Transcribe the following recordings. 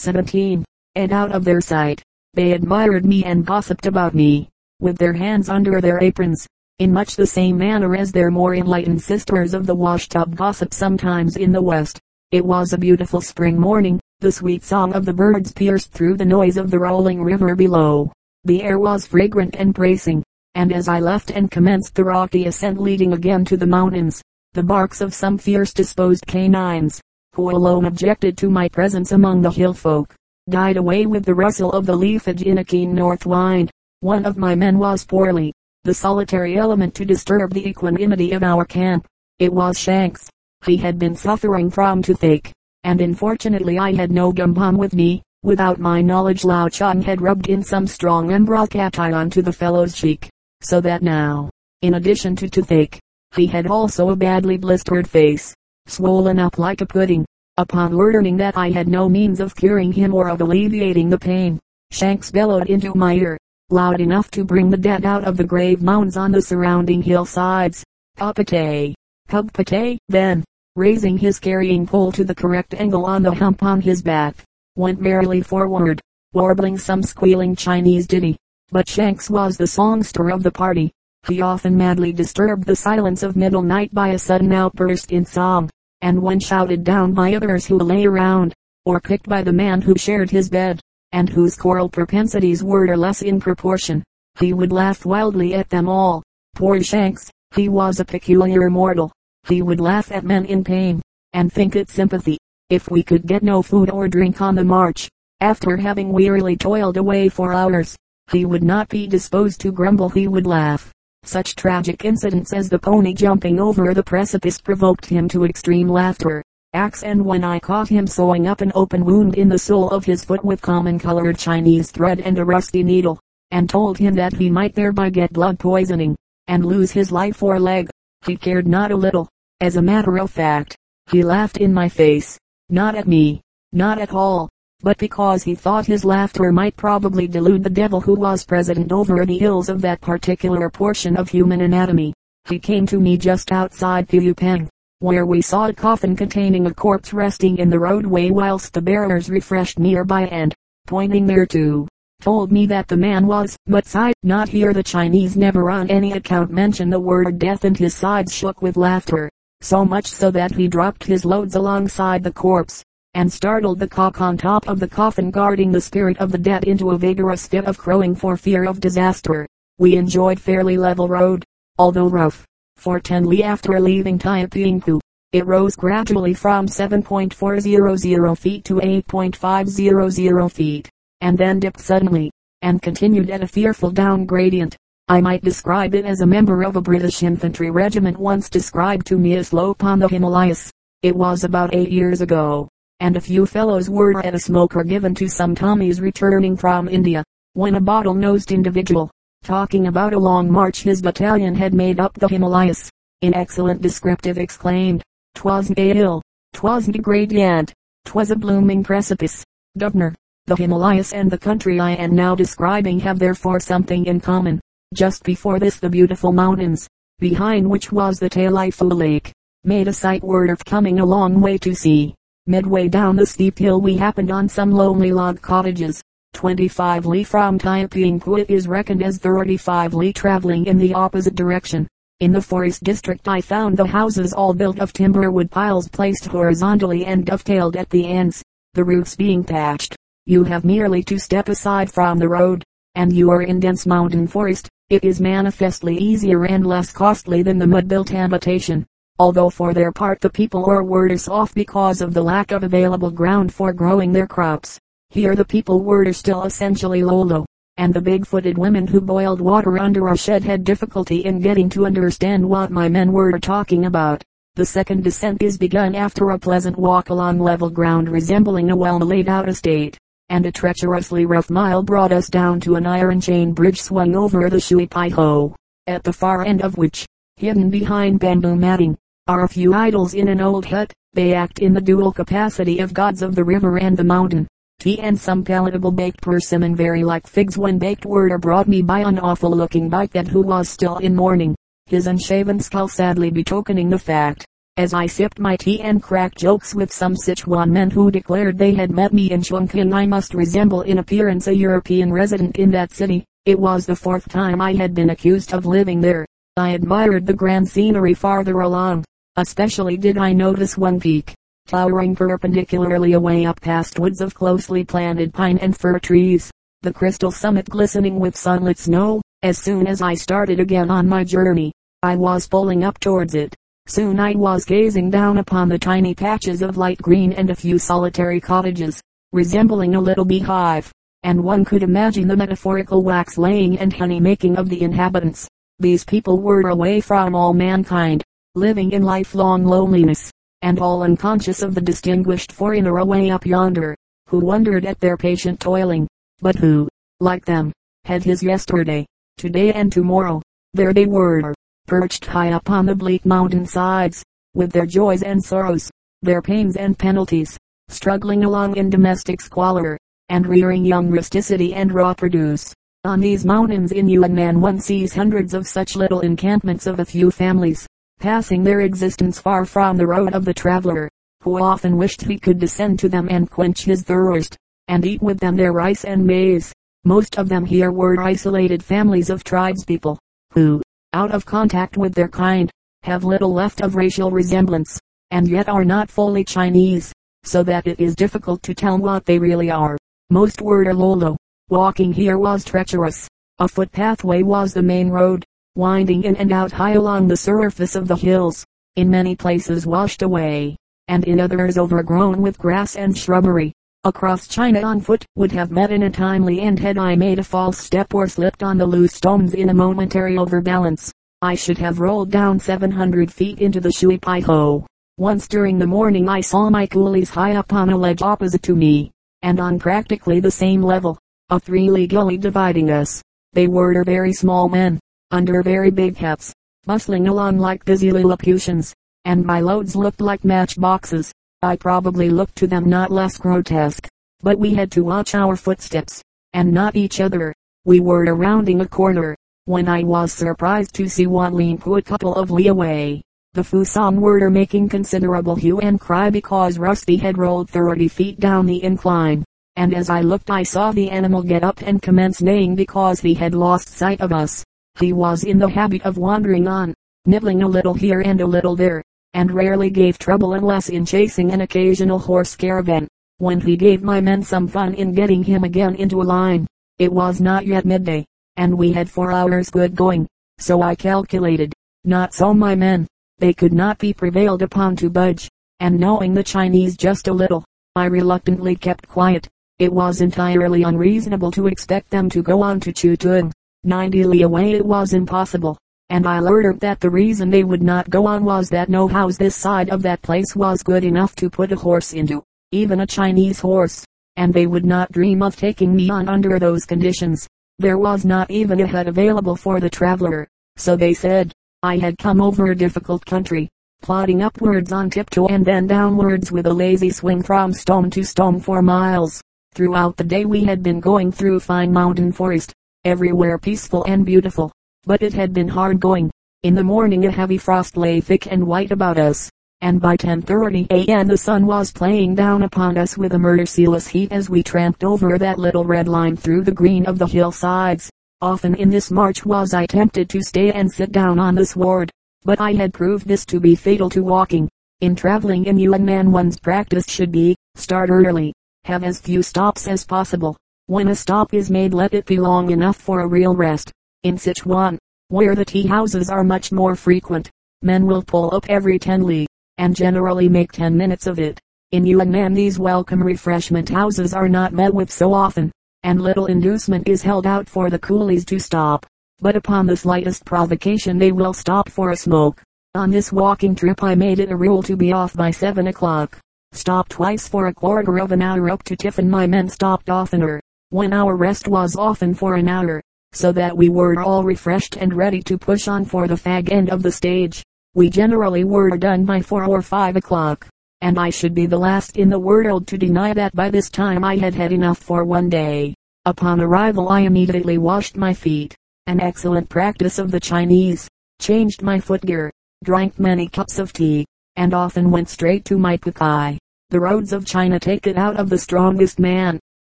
17. And out of their sight, they admired me and gossiped about me, with their hands under their aprons, in much the same manner as their more enlightened sisters of the washtub gossip sometimes in the West. It was a beautiful spring morning. The sweet song of the birds pierced through the noise of the rolling river below. The air was fragrant and bracing, and as I left and commenced the rocky ascent leading again to the mountains, the barks of some fierce disposed canines, who alone objected to my presence among the hill folk, died away with the rustle of the leafage in a keen north wind. One of my men was poorly, the solitary element to disturb the equanimity of our camp. It was Shanks. He had been suffering from toothache, and unfortunately I had no gum balm with me. Without my knowledge Lao Chun had rubbed in some strong embrocation to the fellow's cheek, so that now, in addition to toothache, he had also a badly blistered face, swollen up like a pudding. Upon learning that I had no means of curing him or of alleviating the pain, Shanks bellowed into my ear, loud enough to bring the dead out of the grave mounds on the surrounding hillsides. Pupate, pupate, then, raising his carrying pole to the correct angle on the hump on his back, went merrily forward, warbling some squealing Chinese ditty. But Shanks was the songster of the party. He often madly disturbed the silence of middle night by a sudden outburst in song, and when shouted down by others who lay around, or kicked by the man who shared his bed, and whose choral propensities were less in proportion. He would laugh wildly at them all. Poor Shanks, he was a peculiar mortal. He would laugh at men in pain, and think it sympathy. If we could get no food or drink on the march, after having wearily toiled away for hours, he would not be disposed to grumble. He would laugh. Such tragic incidents as the pony jumping over the precipice provoked him to extreme laughter. Axe and when I caught him sewing up an open wound in the sole of his foot with common colored Chinese thread and a rusty needle, and told him that he might thereby get blood poisoning, and lose his life or leg, he cared not a little. As a matter of fact, he laughed in my face, not at me, not at all, but because he thought his laughter might probably delude the devil who was president over the ills of that particular portion of human anatomy. He came to me just outside Peng where we saw a coffin containing a corpse resting in the roadway whilst the bearers refreshed nearby and, pointing thereto, told me that the man was, but sighed not here the Chinese never on any account mention the word death and his sides shook with laughter, so much so that he dropped his loads alongside the corpse, and startled the cock on top of the coffin guarding the spirit of the dead into a vigorous fit of crowing for fear of disaster. We enjoyed fairly level road, although rough for 10 li after leaving Taipingpu. It rose gradually from 7.400 feet to 8.500 feet, and then dipped suddenly, and continued at a fearful down gradient. I might describe it as a member of a British infantry regiment once described to me a slope on the Himalayas. It was about eight years ago, and a few fellows were at a smoker given to some Tommies returning from India, when a bottle-nosed individual, talking about a long march his battalion had made up the Himalayas, in excellent descriptive exclaimed, "'Twas a hill, 'twas a gradient, 'twas a blooming precipice. Governor, the Himalayas and the country I am now describing have therefore something in common. Just before this the beautiful mountains, behind which was the Taifu Lake, made a sight worth of coming a long way to see. Midway down the steep hill we happened on some lonely log cottages, 25 li from Taipingpu is reckoned as 35 li traveling in the opposite direction. In the forest district I found the houses all built of timber wood piles placed horizontally and dovetailed at the ends, the roofs being thatched. You have merely to step aside from the road, and you are in dense mountain forest. It is manifestly easier and less costly than the mud-built habitation, although for their part the people are worse off because of the lack of available ground for growing their crops. Here the people were still essentially Lolo, and the big-footed women who boiled water under our shed had difficulty in getting to understand what my men were talking about. The second descent is begun after a pleasant walk along level ground resembling a well laid out estate, and a treacherously rough mile brought us down to an iron chain bridge swung over the Shui Pai Ho, at the far end of which, hidden behind bamboo matting, are a few idols in an old hut. They act in the dual capacity of gods of the river and the mountain tea and some palatable baked persimmon very like figs when baked were brought me by an awful looking biped who was still in mourning, his unshaven skull sadly betokening the fact, as I sipped my tea and cracked jokes with some Sichuan men who declared they had met me in Chongqing I must resemble in appearance a European resident in that city. It was the fourth time I had been accused of living there. I admired the grand scenery farther along. Especially did I notice one peak, towering perpendicularly away up past woods of closely planted pine and fir trees, the crystal summit glistening with sunlit snow. As soon as I started again on my journey, I was pulling up towards it. Soon I was gazing down upon the tiny patches of light green and a few solitary cottages, resembling a little beehive, and one could imagine the metaphorical wax laying and honey making of the inhabitants. These people were away from all mankind, living in lifelong loneliness, and all unconscious of the distinguished foreigner away up yonder, who wondered at their patient toiling, but who, like them, had his yesterday, today and tomorrow. There they were, perched high upon the bleak mountain sides, with their joys and sorrows, their pains and penalties, struggling along in domestic squalor, and rearing young rusticity and raw produce. On these mountains in Yunnan one sees hundreds of such little encampments of a few families, passing their existence far from the road of the traveler, who often wished he could descend to them and quench his thirst, and eat with them their rice and maize. Most of them here were isolated families of tribespeople, who, out of contact with their kind, have little left of racial resemblance, and yet are not fully Chinese, so that it is difficult to tell what they really are. Most were Lolo. Walking here was treacherous. A footpathway was the main road, winding in and out high along the surface of the hills, in many places washed away, and in others overgrown with grass and shrubbery. Across China on foot would have met in a timely end had I made a false step or slipped on the loose stones in a momentary overbalance. I should have rolled down 700 feet into the Shui Pai Ho. Once during the morning I saw my coolies high up on a ledge opposite to me, and on practically the same level, a three legally dividing us. They were very small men, under very big hats, bustling along like busy Lilliputians, and my loads looked like matchboxes. I probably looked to them not less grotesque, but we had to watch our footsteps, and not each other. We were rounding a corner, when I was surprised to see one lean put a couple of li away. The Fusang were making considerable hue and cry because Rusty had rolled 30 feet down the incline, and as I looked I saw the animal get up and commence neighing because he had lost sight of us. He was in the habit of wandering on, nibbling a little here and a little there, and rarely gave trouble unless in chasing an occasional horse caravan. When he gave my men some fun in getting him again into a line, it was not yet midday, and we had four hours good going, so I calculated. Not so my men. They could not be prevailed upon to budge, and knowing the Chinese just a little, I reluctantly kept quiet. It was entirely unreasonable to expect them to go on to Chutung. Ninety li away it was impossible, and I learned that the reason they would not go on was that no house this side of that place was good enough to put a horse into, even a Chinese horse, and they would not dream of taking me on under those conditions. There was not even a hut available for the traveler, so they said. I had come over a difficult country, plodding upwards on tiptoe and then downwards with a lazy swing from stone to stone for miles. Throughout the day we had been going through fine mountain forest, everywhere peaceful and beautiful. But it had been hard going. In the morning a heavy frost lay thick and white about us, and by 10.30 a.m. the sun was playing down upon us with a merciless heat as we tramped over that little red line through the green of the hillsides. Often in this march was I tempted to stay and sit down on the sward, but I had proved this to be fatal to walking. In traveling in Yunnan one's practice should be, start early, have as few stops as possible, when a stop is made let it be long enough for a real rest. In Sichuan, where the tea houses are much more frequent, men will pull up every 10 li, and generally make 10 minutes of it. In Yunnan these welcome refreshment houses are not met with so often, and little inducement is held out for the coolies to stop. But upon the slightest provocation they will stop for a smoke. On this walking trip I made it a rule to be off by 7 o'clock. Stop twice for a quarter of an hour up to tiffin. My men stopped oftener. When our rest was often for an hour, so that we were all refreshed and ready to push on for the fag end of the stage. We generally were done by four or five o'clock, and I should be the last in the world to deny that by this time I had had enough for one day. Upon arrival I immediately washed my feet, an excellent practice of the Chinese, changed my footgear, drank many cups of tea, and often went straight to my Pukai. The roads of China take it out of the strongest man.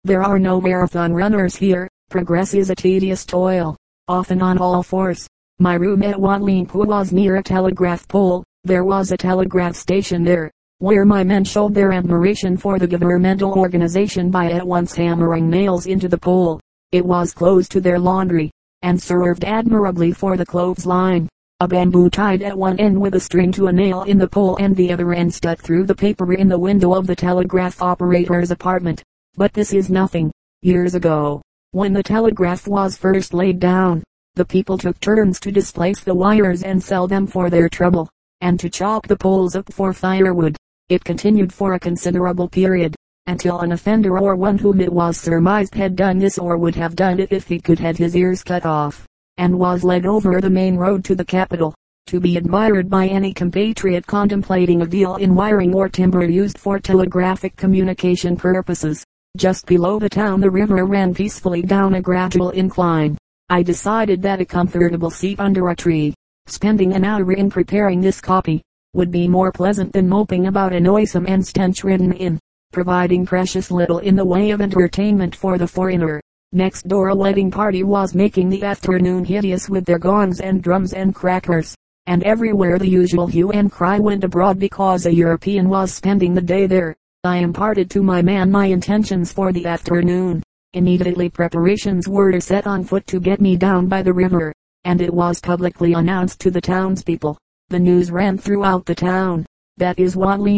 There are no marathon runners here. Progress is a tedious toil, often on all fours. My room at Wat Ling was near a telegraph pole. There was a telegraph station there, where my men showed their admiration for the governmental organization by at once hammering nails into the pole. It was close to their laundry, and served admirably for the clothes line. A bamboo tied at one end with a string to a nail in the pole and the other end stuck through the paper in the window of the telegraph operator's apartment. But this is nothing. Years ago, when the telegraph was first laid down, the people took turns to displace the wires and sell them for their trouble, and to chop the poles up for firewood. It continued for a considerable period, until an offender or one whom it was surmised had done this or would have done it if he could had his ears cut off and was led over the main road to the capital, to be admired by any compatriot contemplating a deal in wiring or timber used for telegraphic communication purposes. Just below the town the river ran peacefully down a gradual incline. I decided that a comfortable seat under a tree, spending an hour in preparing this copy, would be more pleasant than moping about a noisome and stench-ridden inn, providing precious little in the way of entertainment for the foreigner. Next door a wedding party was making the afternoon hideous with their gongs and drums and crackers, and everywhere the usual hue and cry went abroad because a European was spending the day there. I imparted to my man my intentions for the afternoon. Immediately preparations were set on foot to get me down by the river, and it was publicly announced to the townspeople. The news ran throughout the town. That is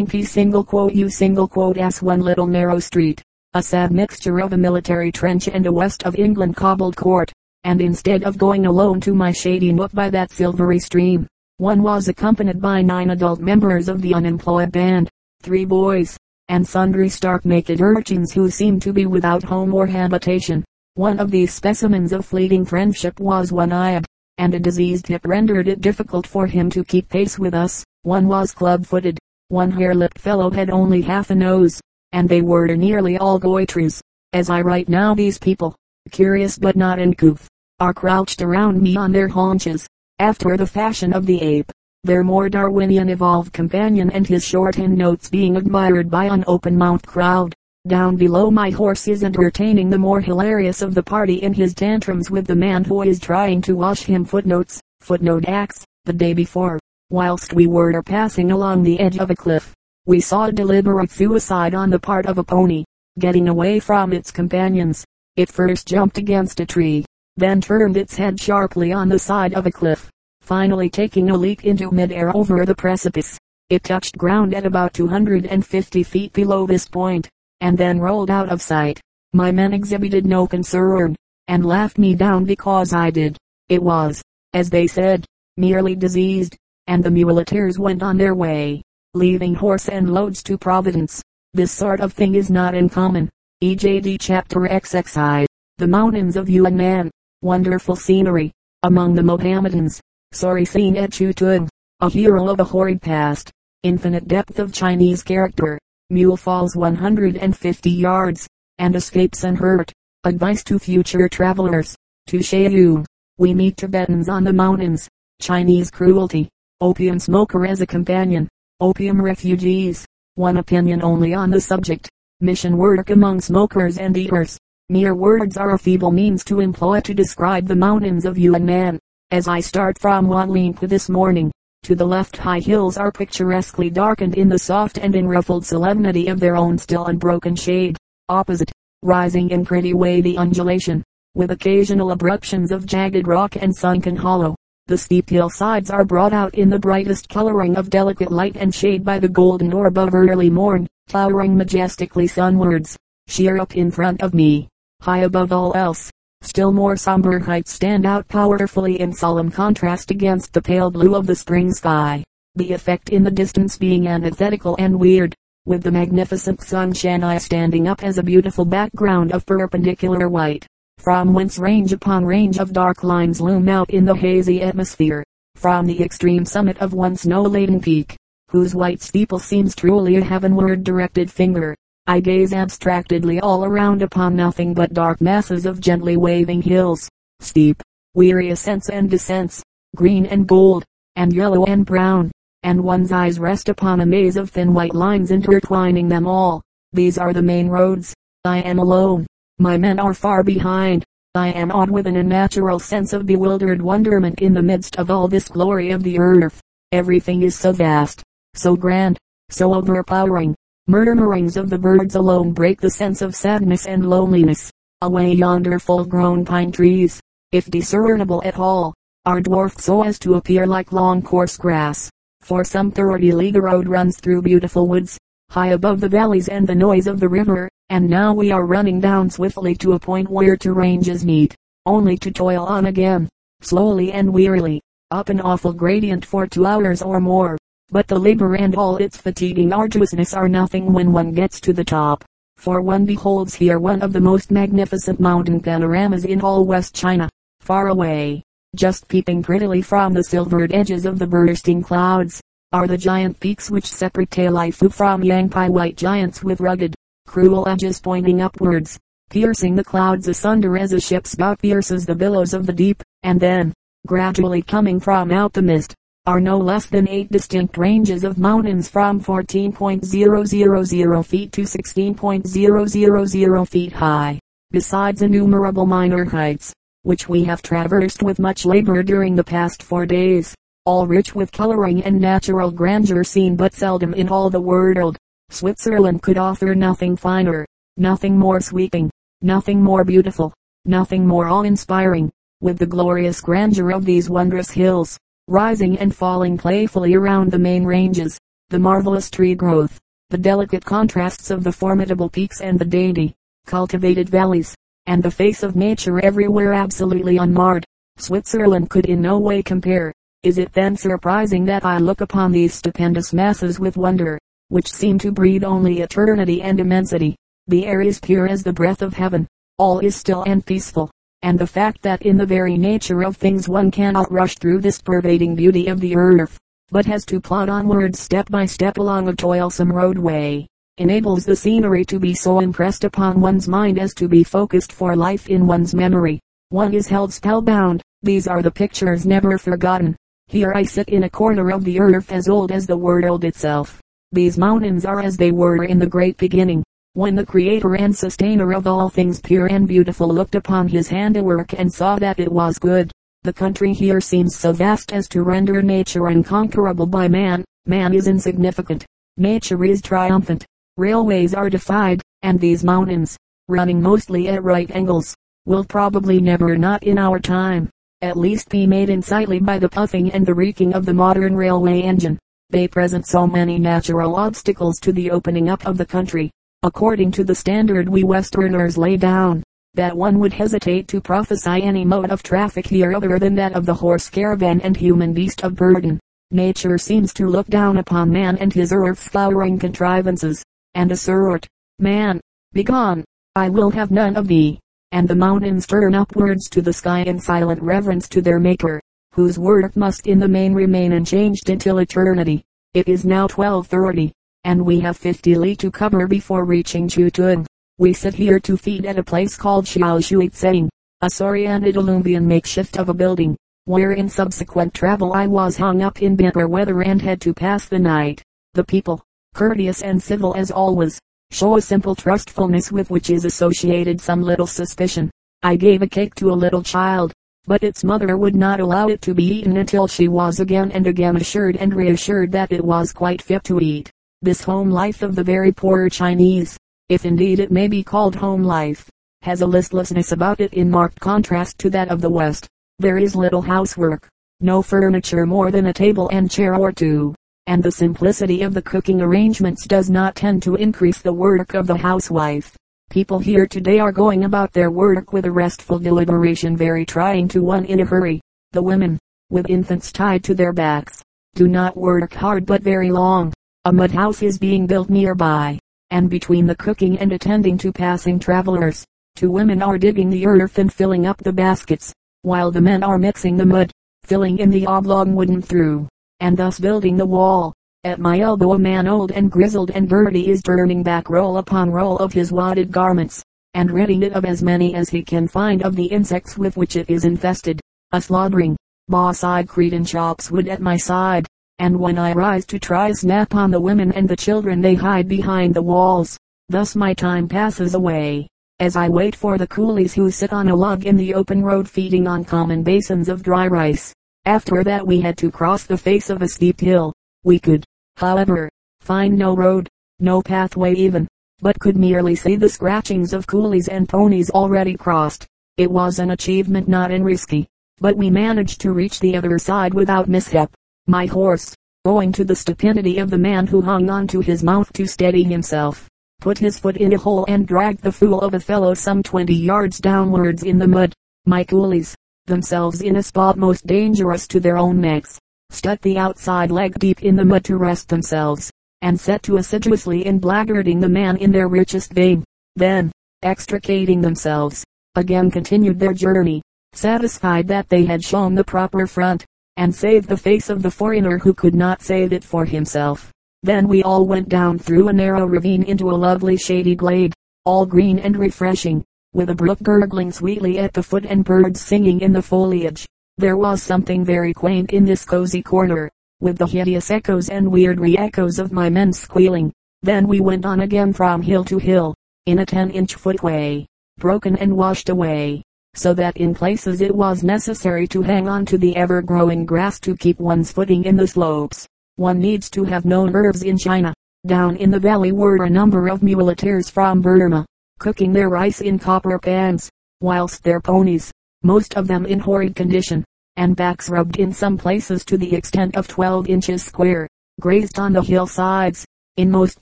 P single quote U single quote S one little narrow street a sad mixture of a military trench and a West of England cobbled court, and instead of going alone to my shady nook by that silvery stream, one was accompanied by nine adult members of the unemployed band, three boys, and sundry stark naked urchins who seemed to be without home or habitation. One of these specimens of fleeting friendship was one-eyed, and a diseased hip rendered it difficult for him to keep pace with us. One was club-footed. One hare-lipped fellow had only half a nose, and they were nearly all goitres. As I write now these people, curious but not uncouth, are crouched around me on their haunches, after the fashion of the ape, their more Darwinian evolved companion and his shorthand notes being admired by an open-mouthed crowd. Down below my horse is entertaining the more hilarious of the party in his tantrums with the man who is trying to wash him footnotes, footnote X, the day before, whilst we were passing along the edge of a cliff we saw a deliberate suicide on the part of a pony. Getting away from its companions, it first jumped against a tree, then turned its head sharply on the side of a cliff, finally taking a leap into mid-air over the precipice. It touched ground at about 250 feet below this point, and then rolled out of sight. My men exhibited no concern, and laughed me down because I did. It was, as they said, merely diseased, and the muleteers went on their way leaving horse and loads to Providence. This sort of thing is not uncommon. EJD Chapter XXI. The Mountains of Yunnan. Wonderful scenery. Among the Mohammedans. Sorry scene at Chutun. A hero of a horrid past. Infinite depth of Chinese character. Mule falls 150 yards. And escapes unhurt. Advice to future travelers. To Shayun. We meet Tibetans on the mountains. Chinese cruelty. Opium smoker as a companion. Opium refugees. One opinion only on the subject. Mission work among smokers and eaters. Mere words are a feeble means to employ to describe the mountains of Yunnan. As I start from Wanlink this morning, to the left high hills are picturesquely darkened in the soft and enruffled solemnity of their own still unbroken shade. Opposite, rising in pretty wavy undulation, with occasional abruptions of jagged rock and sunken hollow, the steep hillsides are brought out in the brightest coloring of delicate light and shade by the golden orb of early morn, towering majestically sunwards. Sheer up in front of me, high above all else, still more somber heights stand out powerfully in solemn contrast against the pale blue of the spring sky. The effect in the distance being antithetical and weird, with the magnificent sunshine eye standing up as a beautiful background of perpendicular white from whence range upon range of dark lines loom out in the hazy atmosphere, from the extreme summit of one snow-laden peak, whose white steeple seems truly a heavenward directed finger. I gaze abstractedly all around upon nothing but dark masses of gently waving hills, steep, weary ascents and descents, green and gold, and yellow and brown, and one's eyes rest upon a maze of thin white lines intertwining them all. These are the main roads. I am alone. My men are far behind. I am awed with an unnatural sense of bewildered wonderment in the midst of all this glory of the earth. Everything is so vast, so grand, so overpowering. Murmurings of the birds alone break the sense of sadness and loneliness. Away yonder full-grown pine trees, if discernible at all, are dwarfed so as to appear like long coarse grass. For some thirty league road runs through beautiful woods, high above the valleys and the noise of the river, and now we are running down swiftly to a point where two ranges meet, only to toil on again, slowly and wearily, up an awful gradient for two hours or more. But the labor and all its fatiguing arduousness are nothing when one gets to the top, for one beholds here one of the most magnificent mountain panoramas in all West China. Far away, just peeping prettily from the silvered edges of the bursting clouds, are the giant peaks which separate Taifu from Yangpai white giants with rugged, cruel edges pointing upwards, piercing the clouds asunder as a ship's bow pierces the billows of the deep, and then, gradually coming from out the mist, are no less than eight distinct ranges of mountains from 14.000 feet to 16.000 feet high, besides innumerable minor heights, which we have traversed with much labor during the past four days, all rich with coloring and natural grandeur seen but seldom in all the world. Switzerland could offer nothing finer, nothing more sweeping, nothing more beautiful, nothing more awe-inspiring, with the glorious grandeur of these wondrous hills, rising and falling playfully around the main ranges, the marvelous tree growth, the delicate contrasts of the formidable peaks and the dainty, cultivated valleys, and the face of nature everywhere absolutely unmarred. Switzerland could in no way compare. Is it then surprising that I look upon these stupendous masses with wonder? which seem to breathe only eternity and immensity. The air is pure as the breath of heaven. All is still and peaceful. And the fact that in the very nature of things one cannot rush through this pervading beauty of the earth, but has to plod onward step by step along a toilsome roadway, enables the scenery to be so impressed upon one's mind as to be focused for life in one's memory. One is held spellbound. These are the pictures never forgotten. Here I sit in a corner of the earth as old as the world itself. These mountains are as they were in the great beginning, when the creator and sustainer of all things pure and beautiful looked upon his handiwork and saw that it was good. The country here seems so vast as to render nature unconquerable by man. Man is insignificant. Nature is triumphant. Railways are defied, and these mountains, running mostly at right angles, will probably never not in our time, at least be made unsightly by the puffing and the reeking of the modern railway engine. They present so many natural obstacles to the opening up of the country, according to the standard we Westerners lay down, that one would hesitate to prophesy any mode of traffic here other than that of the horse caravan and human beast of burden. Nature seems to look down upon man and his earth's flowering contrivances, and assert, Man, begone, I will have none of thee. And the mountains turn upwards to the sky in silent reverence to their maker whose work must in the main remain unchanged until eternity. It is now 12.30, and we have 50 li to cover before reaching Chutun. We sit here to feed at a place called Xiao Shui a sorry antediluvian makeshift of a building, where in subsequent travel I was hung up in bitter weather and had to pass the night. The people, courteous and civil as always, show a simple trustfulness with which is associated some little suspicion. I gave a cake to a little child, but its mother would not allow it to be eaten until she was again and again assured and reassured that it was quite fit to eat. This home life of the very poor Chinese, if indeed it may be called home life, has a listlessness about it in marked contrast to that of the West. There is little housework, no furniture more than a table and chair or two, and the simplicity of the cooking arrangements does not tend to increase the work of the housewife. People here today are going about their work with a restful deliberation very trying to one in a hurry. The women, with infants tied to their backs, do not work hard but very long. A mud house is being built nearby, and between the cooking and attending to passing travelers, two women are digging the earth and filling up the baskets, while the men are mixing the mud, filling in the oblong wooden through, and thus building the wall. At my elbow a man old and grizzled and dirty is turning back roll upon roll of his wadded garments, and ridding it of as many as he can find of the insects with which it is infested. A slaughtering, boss-eyed cretin chops wood at my side, and when I rise to try snap on the women and the children they hide behind the walls. Thus my time passes away, as I wait for the coolies who sit on a log in the open road feeding on common basins of dry rice. After that we had to cross the face of a steep hill. We could, however, find no road, no pathway even, but could merely see the scratchings of coolies and ponies already crossed. It was an achievement not unrisky, but we managed to reach the other side without mishap. My horse, owing to the stupidity of the man who hung on to his mouth to steady himself, put his foot in a hole and dragged the fool of a fellow some twenty yards downwards in the mud. My coolies, themselves in a spot most dangerous to their own necks, stuck the outside leg deep in the mud to rest themselves, and set to assiduously in blackguarding the man in their richest vein. Then, extricating themselves, again continued their journey, satisfied that they had shown the proper front, and saved the face of the foreigner who could not save it for himself. Then we all went down through a narrow ravine into a lovely shady glade, all green and refreshing, with a brook gurgling sweetly at the foot and birds singing in the foliage. There was something very quaint in this cozy corner, with the hideous echoes and weird re-echoes of my men squealing. Then we went on again from hill to hill, in a ten-inch footway, broken and washed away so that in places it was necessary to hang on to the ever-growing grass to keep one's footing in the slopes. One needs to have no nerves in China. Down in the valley were a number of muleteers from Burma, cooking their rice in copper pans, whilst their ponies, most of them in horrid condition, and backs rubbed in some places to the extent of 12 inches square, grazed on the hillsides. In most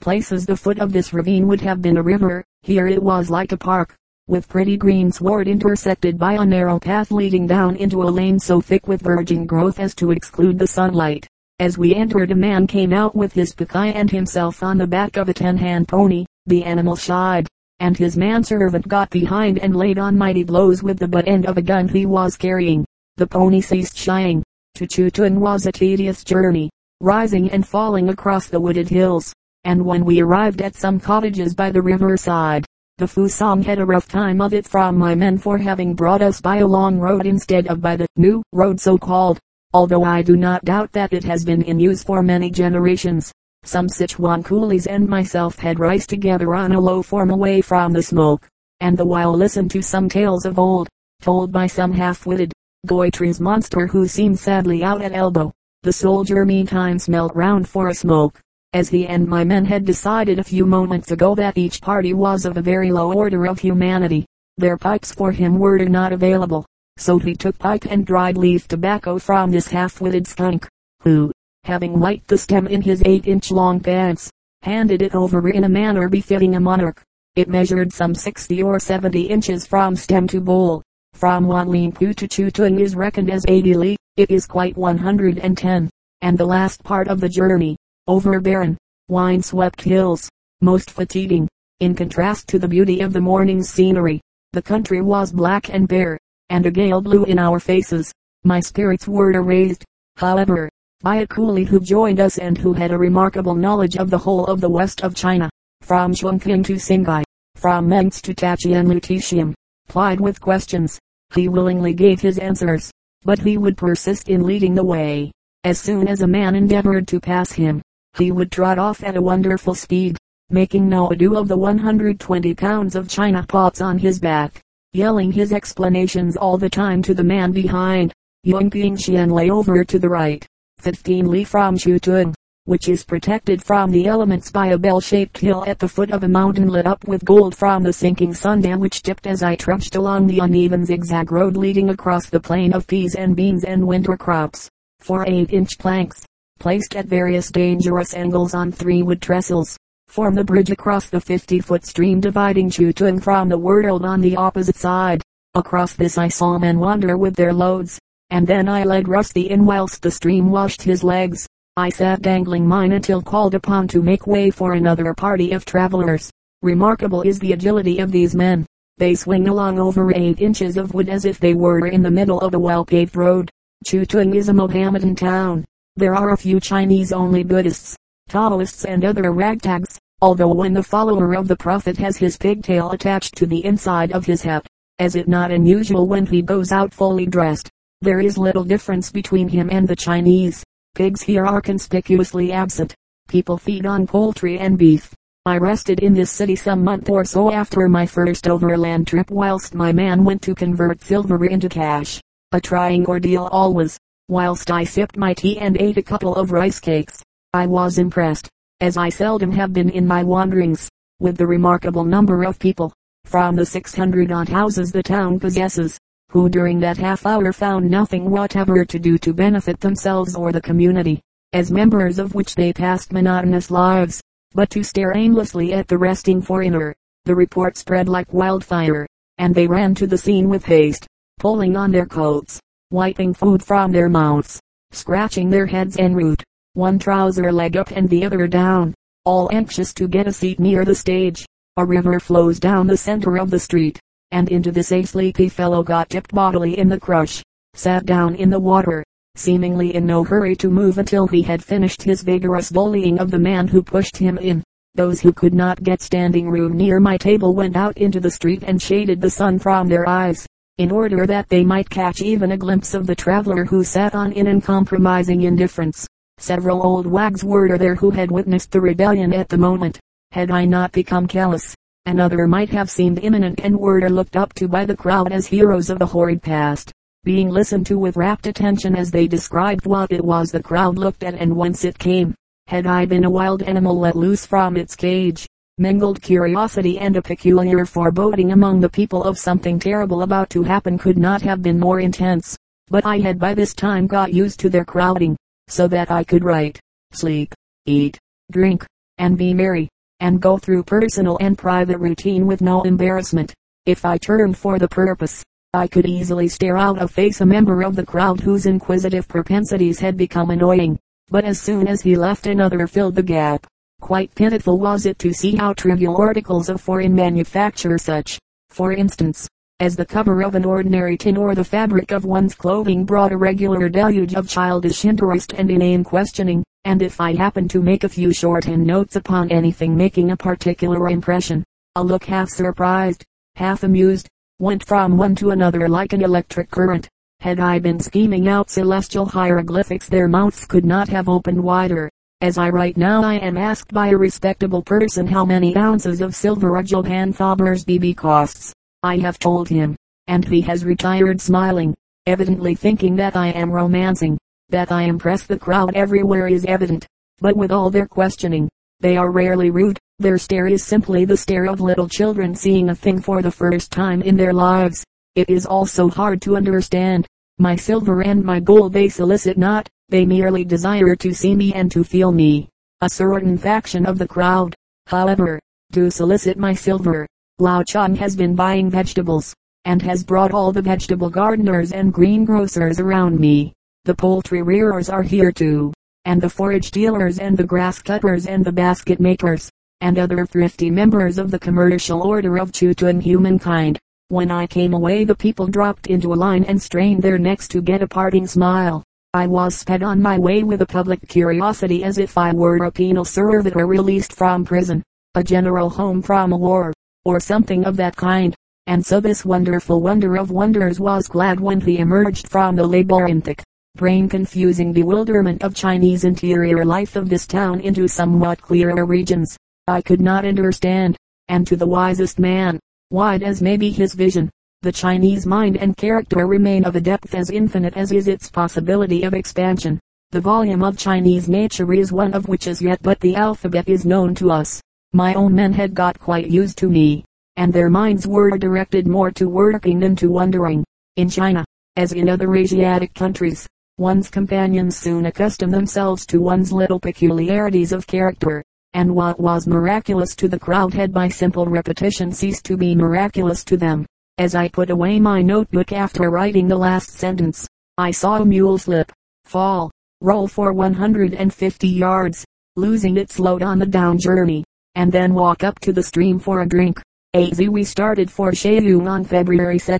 places the foot of this ravine would have been a river, here it was like a park with pretty green sward intersected by a narrow path leading down into a lane so thick with virgin growth as to exclude the sunlight. As we entered a man came out with his pakai and himself on the back of a ten-hand pony. The animal shied, and his manservant got behind and laid on mighty blows with the butt end of a gun he was carrying. The pony ceased shying. To Chutun was a tedious journey, rising and falling across the wooded hills, and when we arrived at some cottages by the riverside, the Fusang had a rough time of it from my men for having brought us by a long road instead of by the new road so called, although I do not doubt that it has been in use for many generations. Some Sichuan coolies and myself had rice together on a low form away from the smoke, and the while listened to some tales of old, told by some half-witted, goitres monster who seemed sadly out at elbow. The soldier meantime smelt round for a smoke, as he and my men had decided a few moments ago that each party was of a very low order of humanity. Their pipes for him were not available, so he took pipe and dried leaf tobacco from this half-witted skunk, who, having lighted the stem in his eight-inch long pants, handed it over in a manner befitting a monarch. It measured some 60 or 70 inches from stem to bowl. From Wanlingpu to Chutun is reckoned as 80 li, it is quite 110, and the last part of the journey, over barren, wine-swept hills, most fatiguing. In contrast to the beauty of the morning's scenery, the country was black and bare, and a gale blew in our faces. My spirits were raised, however, by a coolie who joined us and who had a remarkable knowledge of the whole of the west of China, from Chongqing to Singhai, from Mentz to Tachi and Lutetium. Plied with questions, he willingly gave his answers, but he would persist in leading the way. As soon as a man endeavored to pass him, he would trot off at a wonderful speed, making no ado of the 120 pounds of china pots on his back, yelling his explanations all the time to the man behind. Yongping lay over to the right, 15 li from Chutun, which is protected from the elements by a bell-shaped hill at the foot of a mountain lit up with gold from the sinking sun which dipped as I trudged along the uneven zigzag road leading across the plain of peas and beans and winter crops. Four eight-inch planks, placed at various dangerous angles on three wood trestles, form the bridge across the 50-foot stream dividing Chutun from the world on the opposite side. Across this I saw men wander with their loads, and then I led Rusty in whilst the stream washed his legs. I sat dangling mine until called upon to make way for another party of travelers. Remarkable is the agility of these men. They swing along over eight inches of wood as if they were in the middle of a well-paved road. Chutun is a Mohammedan town, there are a few Chinese only Buddhists, Taoists and other ragtags, although when the follower of the Prophet has his pigtail attached to the inside of his hat, as it not unusual when he goes out fully dressed, there is little difference between him and the Chinese. Pigs here are conspicuously absent. People feed on poultry and beef. I rested in this city some month or so after my first overland trip whilst my man went to convert silver into cash. A trying ordeal always. Whilst I sipped my tea and ate a couple of rice cakes, I was impressed, as I seldom have been in my wanderings, with the remarkable number of people, from the 600 odd houses the town possesses, who during that half hour found nothing whatever to do to benefit themselves or the community, as members of which they passed monotonous lives, but to stare aimlessly at the resting foreigner. The report spread like wildfire, and they ran to the scene with haste, pulling on their coats, wiping food from their mouths, scratching their heads en route, one trouser leg up and the other down, all anxious to get a seat near the stage. A river flows down the center of the street, and into this a sleepy fellow got dipped bodily in the crush, sat down in the water, seemingly in no hurry to move until he had finished his vigorous bullying of the man who pushed him in. Those who could not get standing room near my table went out into the street and shaded the sun from their eyes, in order that they might catch even a glimpse of the traveler who sat on in uncompromising indifference. Several old wags were there who had witnessed the rebellion at the moment. Had I not become callous, Another might have seemed imminent and were looked up to by the crowd as heroes of the horrid past. Being listened to with rapt attention as they described what it was the crowd looked at and whence it came. Had I been a wild animal let loose from its cage, mingled curiosity and a peculiar foreboding among the people of something terrible about to happen could not have been more intense. But I had by this time got used to their crowding, so that I could write, sleep, eat, drink, and be merry and go through personal and private routine with no embarrassment. If I turned for the purpose, I could easily stare out of face a member of the crowd whose inquisitive propensities had become annoying. But as soon as he left another filled the gap. Quite pitiful was it to see how trivial articles of foreign manufacture such, for instance, as the cover of an ordinary tin or the fabric of one's clothing brought a regular deluge of childish interest and inane questioning and if I happen to make a few shorthand notes upon anything making a particular impression, a look half surprised, half amused, went from one to another like an electric current. Had I been scheming out celestial hieroglyphics their mouths could not have opened wider. As I write now I am asked by a respectable person how many ounces of silver a Johann Faber's BB costs. I have told him, and he has retired smiling, evidently thinking that I am romancing. That I impress the crowd everywhere is evident. But with all their questioning, they are rarely rude. Their stare is simply the stare of little children seeing a thing for the first time in their lives. It is also hard to understand. My silver and my gold they solicit not, they merely desire to see me and to feel me. A certain faction of the crowd, however, do solicit my silver. Lao Chun has been buying vegetables, and has brought all the vegetable gardeners and greengrocers around me. The poultry rearers are here too, and the forage dealers and the grass cutters and the basket makers, and other thrifty members of the commercial order of Chutun humankind. When I came away the people dropped into a line and strained their necks to get a parting smile. I was sped on my way with a public curiosity as if I were a penal servitor released from prison, a general home from a war, or something of that kind. And so this wonderful wonder of wonders was glad when he emerged from the labyrinthic, brain confusing bewilderment of Chinese interior life of this town into somewhat clearer regions. I could not understand, and to the wisest man, wide as may be his vision, the Chinese mind and character remain of a depth as infinite as is its possibility of expansion. The volume of Chinese nature is one of which as yet but the alphabet is known to us. My own men had got quite used to me, and their minds were directed more to working than to wondering. In China, as in other Asiatic countries, One's companions soon accustom themselves to one's little peculiarities of character, and what was miraculous to the crowd had by simple repetition ceased to be miraculous to them. As I put away my notebook after writing the last sentence, I saw a mule slip, fall, roll for 150 yards, losing its load on the down journey, and then walk up to the stream for a drink. AZ we started for Shayung on February 2,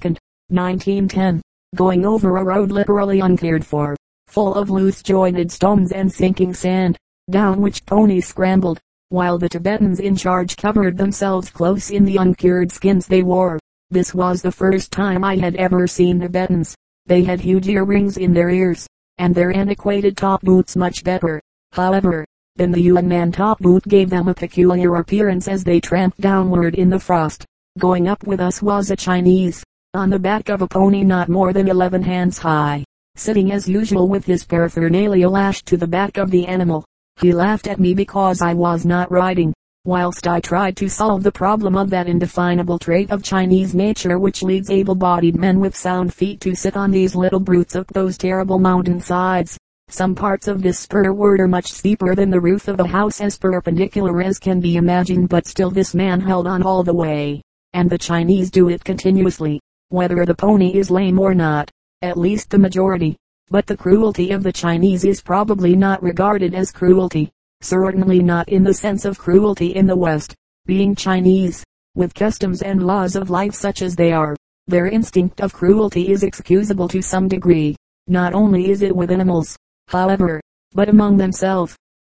1910 going over a road literally uncared for, full of loose jointed stones and sinking sand, down which ponies scrambled, while the Tibetans in charge covered themselves close in the uncured skins they wore. This was the first time I had ever seen Tibetans. They had huge earrings in their ears, and their antiquated top boots much better, however, than the Yunnan top boot gave them a peculiar appearance as they tramped downward in the frost. Going up with us was a Chinese, on the back of a pony not more than eleven hands high, sitting as usual with his paraphernalia lashed to the back of the animal. He laughed at me because I was not riding, whilst I tried to solve the problem of that indefinable trait of Chinese nature which leads able-bodied men with sound feet to sit on these little brutes up those terrible mountain sides. Some parts of this spur were much steeper than the roof of a house as perpendicular as can be imagined but still this man held on all the way and the Chinese do it continuously, whether the pony is lame or not, at least the majority. But the cruelty of the Chinese is probably not regarded as cruelty, certainly not in the sense of cruelty in the West, being Chinese, with customs and laws of life such as they are. Their instinct of cruelty is excusable to some degree. Not only is it with animals, however, but among themselves.